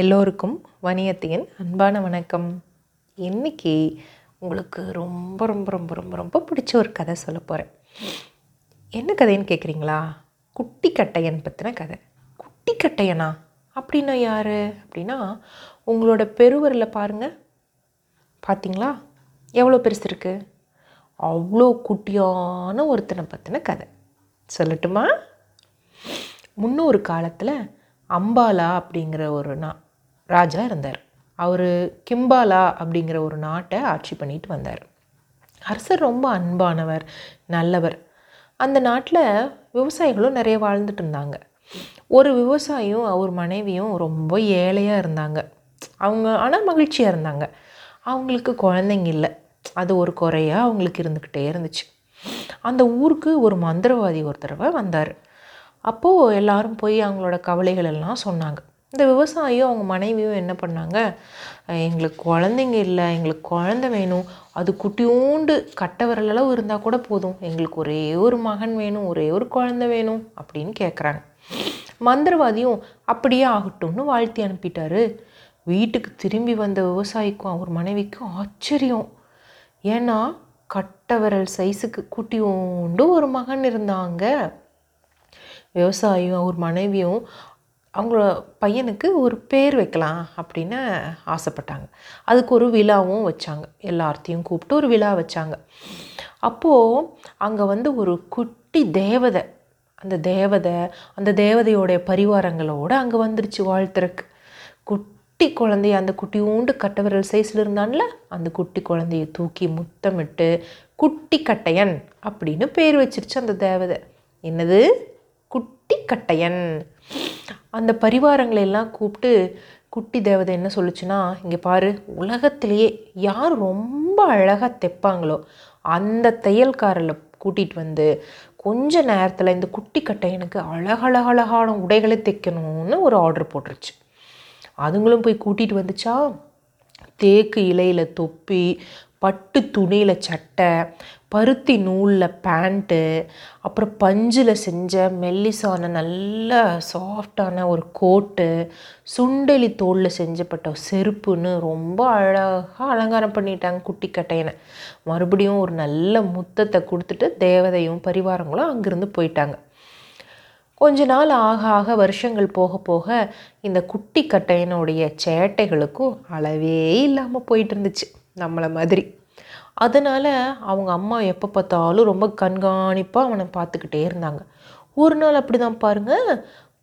எல்லோருக்கும் வணியத்தின் அன்பான வணக்கம். இன்றைக்கி உங்களுக்கு ரொம்ப ரொம்ப ரொம்ப ரொம்ப ரொம்ப பிடிச்ச ஒரு கதை சொல்ல போகிறேன் என்ன கதைன்னு கேட்குறீங்களா குட்டி கட்டையன் பற்றின கதை. குட்டி கட்டையனா? அப்படின்னா யார்? அப்படின்னா உங்களோட பெருவரில் பாருங்கள் பார்த்தீங்களா எவ்வளோ பெருசு இருக்குது அவ்வளோ குட்டியான ஒருத்தனை பற்றின கதை. சொல்லட்டுமா? முன்னொரு காலத்தில் அம்பாலா அப்படிங்கிற ஒரு நா ராஜா இருந்தார். அவர் கிம்பாலா அப்படிங்கிற ஒரு நாட்டை ஆட்சி பண்ணிட்டு வந்தார். அரசர் ரொம்ப அன்பானவர் நல்லவர். அந்த நாட்டில் விவசாயிகளும் நிறைய வாழ்ந்துட்டு இருந்தாங்க. ஒரு விவசாயியும் அவர் மனைவியும் ரொம்ப ஏழையாக இருந்தாங்க. அவங்க ஆனால் மகிழ்ச்சியாக இருந்தாங்க. அவங்களுக்கு குழந்தைங்க இல்லை. அது ஒரு குறையாக அவங்களுக்கு இருந்துக்கிட்டே இருந்துச்சு. அந்த ஊருக்கு ஒரு மந்திரவாதி ஒரு தடவை வந்தார். அப்போது எல்லாரும் போய் அவங்களோட கவலைகள் எல்லாம் சொன்னாங்க. இந்த விவசாயியும் அவங்க மனைவியும் என்ன பண்ணாங்க? எங்களுக்கு குழந்தைங்க இல்லை எங்களுக்கு குழந்தை வேணும். அது குட்டியோண்டு கட்டை இருந்தால் கூட போதும். எங்களுக்கு ஒரே ஒரு மகன் வேணும் ஒரே ஒரு குழந்தை வேணும் அப்படின்னு கேட்குறாங்க மந்திரவாதியும் அப்படியே ஆகட்டும்னு வாழ்த்தி அனுப்பிட்டாரு. வீட்டுக்கு திரும்பி வந்த விவசாயிக்கும் அவர் மனைவிக்கும் ஆச்சரியம். ஏன்னா கட்டவரல் சைஸுக்கு குட்டியோண்டு ஒரு மகன் இருந்தாங்க. விவசாயியும் அவர் மனைவியும் அவங்கள பையனுக்கு ஒரு பேர் வைக்கலாம் அப்படின்னு ஆசைப்பட்டாங்க. அதுக்கு ஒரு விழாவும் வச்சாங்க. எல்லார்த்தையும் கூப்பிட்டு ஒரு விழா வச்சாங்க. அப்போது அங்கே வந்து ஒரு குட்டி தேவதை அந்த தேவதை அந்த தேவதையோடைய பரிவாரங்களோடு அங்கே வந்துருச்சு வாழ்த்துறக்கு. குட்டி குழந்தைய அந்த குட்டியூண்டு கட்டவிரல் சைஸில் இருந்தான்ல அந்த குட்டி குழந்தைய தூக்கி முத்தமிட்டு குட்டி கட்டையன் அப்படின்னு பேர் வச்சிருச்சு அந்த தேவதை. என்னது? குட்டி கட்டையன். அந்த பரிவாரங்களை எல்லாம் கூப்பிட்டு குட்டி தேவதை என்ன சொல்லுச்சுன்னா இங்கே பாரு உலகத்திலேயே யார் ரொம்ப அழகாக தைப்பாங்களோ அந்த தையல்காரில் கூட்டிகிட்டு வந்து கொஞ்ச நேரத்தில் இந்த குட்டி கட்டை எனக்கு அழகழகழகான உடைகளை தைக்கணும்னு ஒரு ஆர்டர் போட்டுருச்சு. அதுங்களும் போய் கூட்டிகிட்டு வந்துச்சா? தேக்கு இலையில் தொப்பி பட்டு துணியில் சட்டை பருத்தி நூலில் பேண்ட்டு அப்புறம் பஞ்சில் செஞ்ச மெல்லிசான நல்ல சாஃப்டான ஒரு கோட்டு சுண்டெலி தோலில் செஞ்சப்பட்ட செருப்புன்னு ரொம்ப அழகாக அலங்காரம் பண்ணிட்டாங்க குட்டி கட்டையனை. மறுபடியும் ஒரு நல்ல முத்தத்தை கொடுத்துட்டு தேவதையும் பரிவாரங்களும் அங்கேருந்து போயிட்டாங்க. கொஞ்ச நாள் ஆக ஆக வருஷங்கள் போக போக இந்த குட்டி கட்டையனுடைய சேட்டைகளுக்கும் அளவே இல்லாமல் போயிட்டு இருந்துச்சு. நம்மளை மாதிரி. அதனால் அவங்க அம்மா எப்போ பார்த்தாலும் ரொம்ப கண்காணிப்பாக அவனை பார்த்துக்கிட்டே இருந்தாங்க. ஒரு நாள் அப்படி தான் பாருங்கள்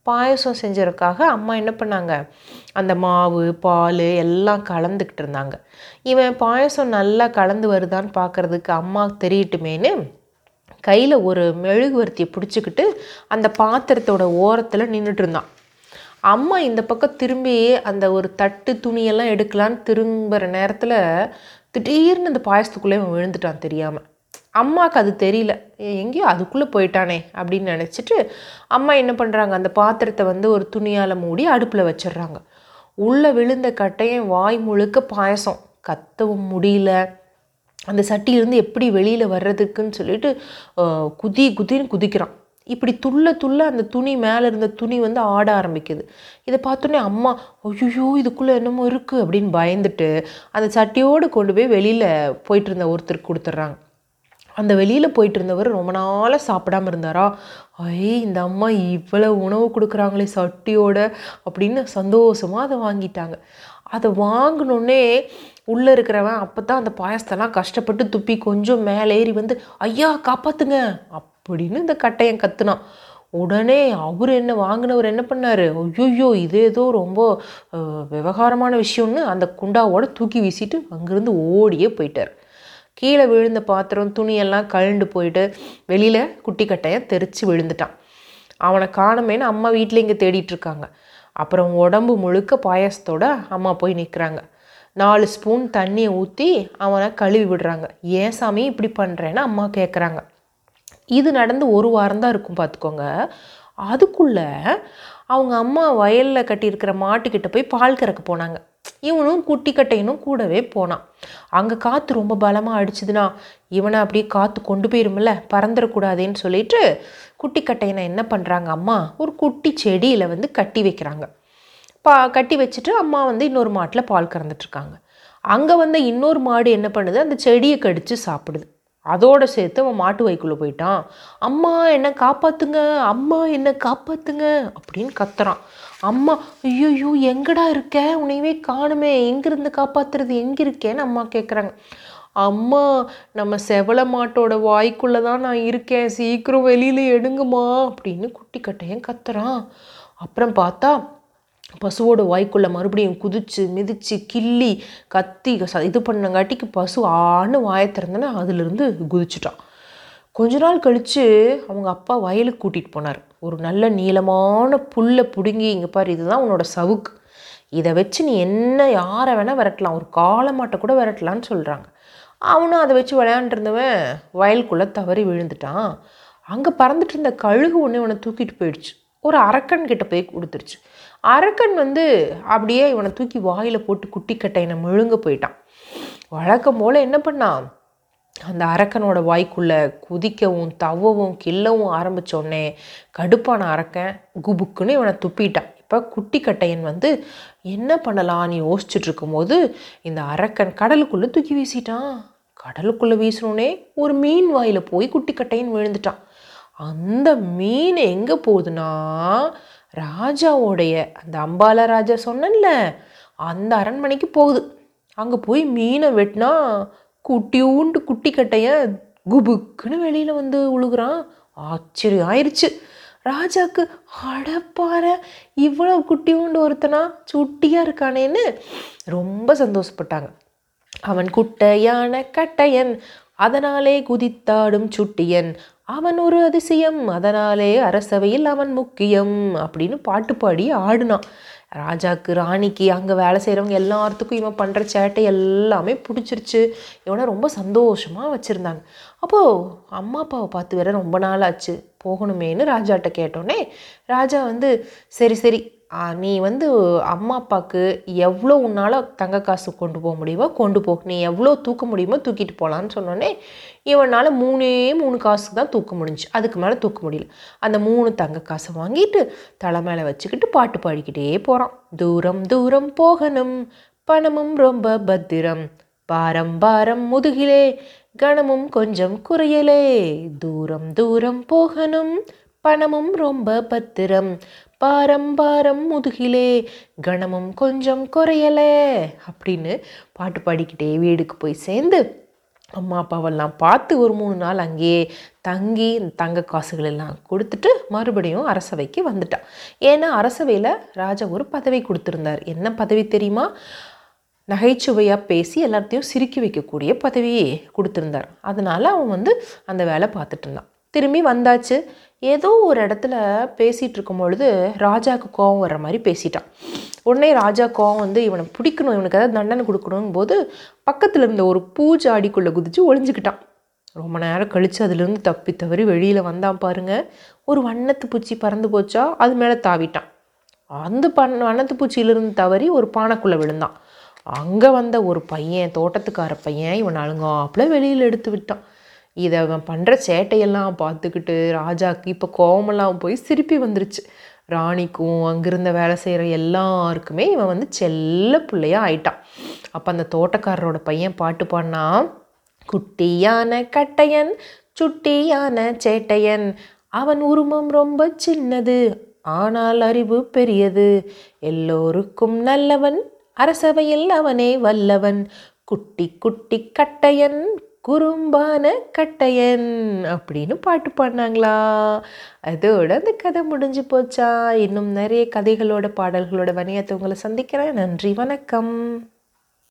பாயசம் செஞ்சதுக்காக அம்மா என்ன பண்ணாங்க அந்த மாவு பால் எல்லாம் கலந்துக்கிட்டு இருந்தாங்க. இவன் பாயசம் நல்லா கலந்து வருதான்னு பார்க்கறதுக்கு அம்மா தெரியட்டுமேன்னு கையில் ஒரு மெழுகுவர்த்தியை பிடிச்சிக்கிட்டு அந்த பாத்திரத்தோட ஓரத்தில் நின்றுட்டு இருந்தான். அம்மா இந்த பக்கம் திரும்பி அந்த ஒரு தட்டு துணியெல்லாம் எடுக்கலான்னு திரும்புகிற நேரத்தில் திடீர்னு அந்த பாயசத்துக்குள்ளே அவன் விழுந்துட்டான் தெரியாமல் அம்மாவுக்கு அது தெரியல. "ஏ, எங்கேயோ அதுக்குள்ளே போயிட்டானே அப்படின்னு நினச்சிட்டு அம்மா என்ன பண்ணுறாங்க அந்த பாத்திரத்தை வந்து ஒரு துணியால் மூடி அடுப்பில் வச்சிடுறாங்க. உள்ளே விழுந்த கட்டையும் வாய் முழுக்க பாயசம். கத்தவும் முடியல. அந்த சட்டியிலேருந்து எப்படி வெளியில் வர்றதுக்குன்னு சொல்லிட்டு குதி குதின்னு குதிக்கிறான். இப்படி துள்ள துள்ள அந்த துணி மேலே இருந்த துணி வந்து ஆட ஆரம்பிக்குது. இதை பார்த்தோன்னே அம்மா ஐயோ இதுக்குள்ளே என்னமோ இருக்குது அப்படின்னு பயந்துட்டு அந்த சட்டியோடு கொண்டு போய் வெளியில் போயிட்டு இருந்த ஒருத்தருக்கு கொடுத்துட்றாங்க. அந்த வெளியில் போயிட்டு இருந்தவர் ரொம்ப நாளாக சாப்பிடாம இருந்தாரா? ஐ இந்த அம்மா இவ்வளோ உணவு கொடுக்குறாங்களே சட்டியோட அப்படின்னு சந்தோஷமாக அதை வாங்கிட்டாங்க. அதை வாங்கினோடனே உள்ளே இருக்கிறவன் அப்போ தான் அந்த பாயசத்தெல்லாம் கஷ்டப்பட்டு துப்பி கொஞ்சம் மேலே ஏறி வந்து ஐயா காப்பாத்துங்க அப்படின்னு இந்த கட்டையன் கத்துனான். உடனே அவர் என்ன வாங்கினவர் என்ன பண்ணார்? ஐயோ இது ஏதோ ரொம்ப விவகாரமான விஷயம்னு அந்த குண்டாவோட தூக்கி வீசிட்டு அங்கேருந்து ஓடியே போயிட்டார். கீழே விழுந்த பாத்திரம் துணியெல்லாம் கழண்டு போயிட்டு வெளியில் குட்டி கட்டையை தெரித்து விழுந்துட்டான். அவனை காணமேன்னு அம்மா வீட்டில் இங்கே தேடிட்டு இருக்காங்க அப்புறம் உடம்பு முழுக்க பாயாசத்தோட அம்மா போய் நிற்கிறாங்க நாலு ஸ்பூன் தண்ணியை ஊற்றி அவனை கழுவி விடுறாங்க. ஏன் சாமி இப்படி பண்ணுறேன்னு அம்மா கேட்குறாங்க இது நடந்து ஒரு வாரம் தான் இருக்கும் பார்த்துக்கோங்க. அதுக்குள்ளே அவங்க அம்மா வயலில் கட்டியிருக்கிற மாட்டுக்கிட்ட போய் பால் கறக்க போனாங்க. இவனும் குட்டி கட்டையனும் கூடவே போனான். அங்கே காற்று ரொம்ப பலமாக அடிச்சுதுன்னா இவனை அப்படியே காற்று கொண்டு போயிருமில்ல பறந்துடக்கூடாதேன்னு சொல்லிட்டு குட்டி கட்டையனை என்ன பண்ணுறாங்க அம்மா? ஒரு குட்டி செடியில் வந்து கட்டி வைக்கிறாங்க. பா கட்டி வச்சுட்டு அம்மா வந்து இன்னொரு மாட்டில் பால் கறந்துட்டுருக்காங்க அங்கே வந்த இன்னொரு மாடு என்ன பண்ணுது? அந்த செடியை கடித்து சாப்பிடுது. அதோடு சேர்த்து அவன் மாட்டு வைக்குள்ளே போயிட்டான். அம்மா என்னை காப்பாற்றுங்க அம்மா என்னை காப்பாற்றுங்க அப்படின்னு கத்துறான். அம்மா ஐயோயோ எங்கடா இருக்க? உன்னையவே காணுமே. எங்கேருந்து காப்பாத்துறது? எங்கே இருக்கேன்னு அம்மா கேட்குறாங்க அம்மா நம்ம செவல மாட்டோட வாய்க்குள்ளே தான் நான் இருக்கேன். சீக்கிரம் வெளியில் எடுங்கம்மா அப்படின்னு குட்டி கட்டையன் கத்துறான். அப்புறம் பார்த்தா பசுவோட வாய்க்குள்ளே மறுபடியும் குதிச்சு மிதித்து கிள்ளி கத்தி இது பண்ணங்காட்டிக்கு பசு ஆன்னு வாயை திறந்தோன்னே அதிலிருந்து குதிச்சிட்டான். கொஞ்ச நாள் கழித்து அவங்க அப்பா வயலுக்கு கூட்டிகிட்டு போனார். ஒரு நல்ல நீளமான புல்லை பிடுங்கி இங்கே பாரு இதுதான் உன்னோட சவுக்கு. இதை வச்சு நீ என்ன யாரை வேணால் விரட்டலாம் ஒரு காளை மாட்டை கூட விரட்டலான்னு சொல்கிறாங்க அவனும் அதை வச்சு விளையாண்டுருந்தவன் வயலுக்குள்ளே தவறி விழுந்துட்டான். அங்கே பறந்துட்டு இருந்த கழுகு ஒன்று இவனை தூக்கிட்டு போயிடுச்சு. ஒரு அரக்கன் கிட்ட போய் கொடுத்துருச்சு. அரக்கன் வந்து அப்படியே இவனை தூக்கி வாயில் போட்டு குட்டி கட்டையனை முழுங்க போயிட்டான். வழக்கம் போல் என்ன பண்ணான்? அந்த அரக்கனோட வாய்க்குள்ளே குதிக்கவும் தவவும் கில்லவும் ஆரம்பித்தோடனே கடுப்பான அரக்கன் குபுக்குன்னு இவனை துப்பிட்டான். இப்போ குட்டி கட்டையன் வந்து என்ன பண்ணலான்னு யோசிச்சுட்டு இருக்கும்போது இந்த அரக்கன் கடலுக்குள்ளே தூக்கி வீசிட்டான். கடலுக்குள்ளே வீசினோடனே ஒரு மீன் வாயில் போய் குட்டி கட்டையன் விழுந்துட்டான். அந்த மீன் எங்கே போகுதுன்னா ராஜாவோடைய அந்த அம்பால ராஜா சொன்னேன்ல அந்த அரண்மனைக்கு போகுது. அங்கே போய் மீனை வெட்டினா குட்டியூண்டு குட்டி கட்டைய குபுக்குன்னு வெளியில் வந்து உழுகுறான். ஆச்சரியம் ஆயிடுச்சு ராஜாவுக்கு அடப்பார இவ்வளோ குட்டியூண்டு ஒருத்தனா சுட்டியாக இருக்கானேன்னு ரொம்ப சந்தோஷப்பட்டாங்க. அவன் குட்டையான கட்டையன் அதனாலே குதித்தாடும் சுட்டியன் அவன் ஒரு அதிசயம். அதனாலே அரசவையில் அவன் முக்கியம் அப்படின்னு பாட்டு பாடி ஆடினான். ராஜாக்கு ராணிக்கு அங்கே வேலை செய்கிறவங்க எல்லாத்துக்கும் இவன் பண்ணுற சேட்டை எல்லாமே பிடிச்சிருச்சு. இவனை ரொம்ப சந்தோஷமாக வச்சுருந்தாங்க. அப்போது அம்மா அப்பாவை பார்த்து வேற ரொம்ப நாள் ஆச்சு போகணுமேன்னு ராஜாட்ட கேட்டோன்னே ராஜா வந்து சரி சரி நீ வந்து அம்மா அப்பாவுக்கு எவ்வளோ உன்னால் தங்க காசு கொண்டு போக முடியுமோ கொண்டு போ. நீ எவ்வளோ தூக்க முடியுமோ தூக்கிட்டு போகலான்னு சொன்னோடனே இவனால் மூணே மூணு காசு தான் தூக்க முடிஞ்சு அதுக்கு மேலே தூக்க முடியல. அந்த மூணு தங்க காசை வாங்கிட்டு தலை மேலே வச்சுக்கிட்டு பாட்டு பாடிக்கிட்டே போகிறான் தூரம் தூரம் போகணும். பணமும் ரொம்ப பத்திரம். பாரம் பாரம் முதுகிலே கணமும் கொஞ்சம் குறையலே. தூரம் தூரம் போகணும். பணமும் ரொம்ப பத்திரம். பாரம் பாரம் முதுகிலே கணமும் கொஞ்சம் குறையலை அப்படின்னு பாட்டு பாடிக்கிட்டே வீடுக்கு போய் சேர்ந்து அம்மா அப்பாவெல்லாம் பார்த்து ஒரு மூணு நாள் அங்கேயே தங்கி தங்க காசுகள் எல்லாம் கொடுத்துட்டு மறுபடியும் அரசவைக்கு வந்துட்டான். ஏன்னா அரசவையில் ராஜா ஒரு பதவி கொடுத்துருந்தார். என்ன பதவி தெரியுமா? நகைச்சுவையாக பேசி எல்லாத்தையும் சிரிக்க வைக்கக்கூடிய பதவியே கொடுத்துருந்தார். அதனால் அவன் வந்து அந்த வேலை பார்த்துட்டு இருந்தான். திரும்பி வந்தாச்சு. ஏதோ ஒரு இடத்துல பேசிகிட்டு இருக்கும் பொழுது ராஜாவுக்கு கோவம் வர்ற மாதிரி பேசிட்டான். உடனே ராஜா கோவம் வந்து இவனை பிடிக்கணும் இவனுக்கு ஏதாவது தண்டனை கொடுக்கணும் போது பக்கத்தில் இருந்த ஒரு பூஜாடிக்குள்ளே குதிச்சு ஒளிஞ்சுக்கிட்டான். ரொம்ப நேரம் கழித்து அதுலேருந்து தப்பி தவறி வெளியில் வந்தான் பாருங்க. ஒரு வண்ணத்து பூச்சி பறந்து போச்சா அது மேலே தாவிட்டான். அந்த பண் வண்ணத்து பூச்சியிலிருந்து தவறி ஒரு பானைக்குள்ளே விழுந்தான். அங்கே வந்த ஒரு பையன் தோட்டத்துக்கார பையன் இவன் அழுங்காப்பில் வெளியில் எடுத்து விட்டான். இதை அவன் பண்ணுற சேட்டையெல்லாம் பார்த்துக்கிட்டு ராஜாக்கு இப்போ கோவமெல்லாம் போய் சிரிப்பி வந்துருச்சு. ராணிக்கும் அங்கிருந்த வேலை செய்கிற எல்லாருக்குமே இவன் வந்து செல்ல பிள்ளையாக ஆயிட்டான். அப்போ அந்த தோட்டக்காரரோட பையன் பாட்டு பாடினா குட்டியான கட்டையன் சுட்டியான சேட்டையன் அவன் உருமம் ரொம்ப சின்னது ஆனால் அறிவு பெரியது எல்லோருக்கும் நல்லவன் அரசவையில் அவனே வல்லவன் குட்டி குட்டி கட்டையன் குறும்பான கட்டையன் அப்படின்னு பாட்டு பாடினாங்களா. அதோட அந்த கதை முடிஞ்சு போச்சா. இன்னும் நிறைய கதைகளோட பாடல்களோட வணிகத்தை உங்களை சந்திக்கிறேன். நன்றி வணக்கம்.